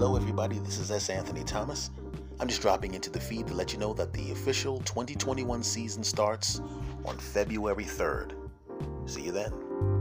Hello, everybody. This is S. Anthony Thomas. I'm just dropping into the feed to let you know that the official 2021 season starts on February 3rd. See you then.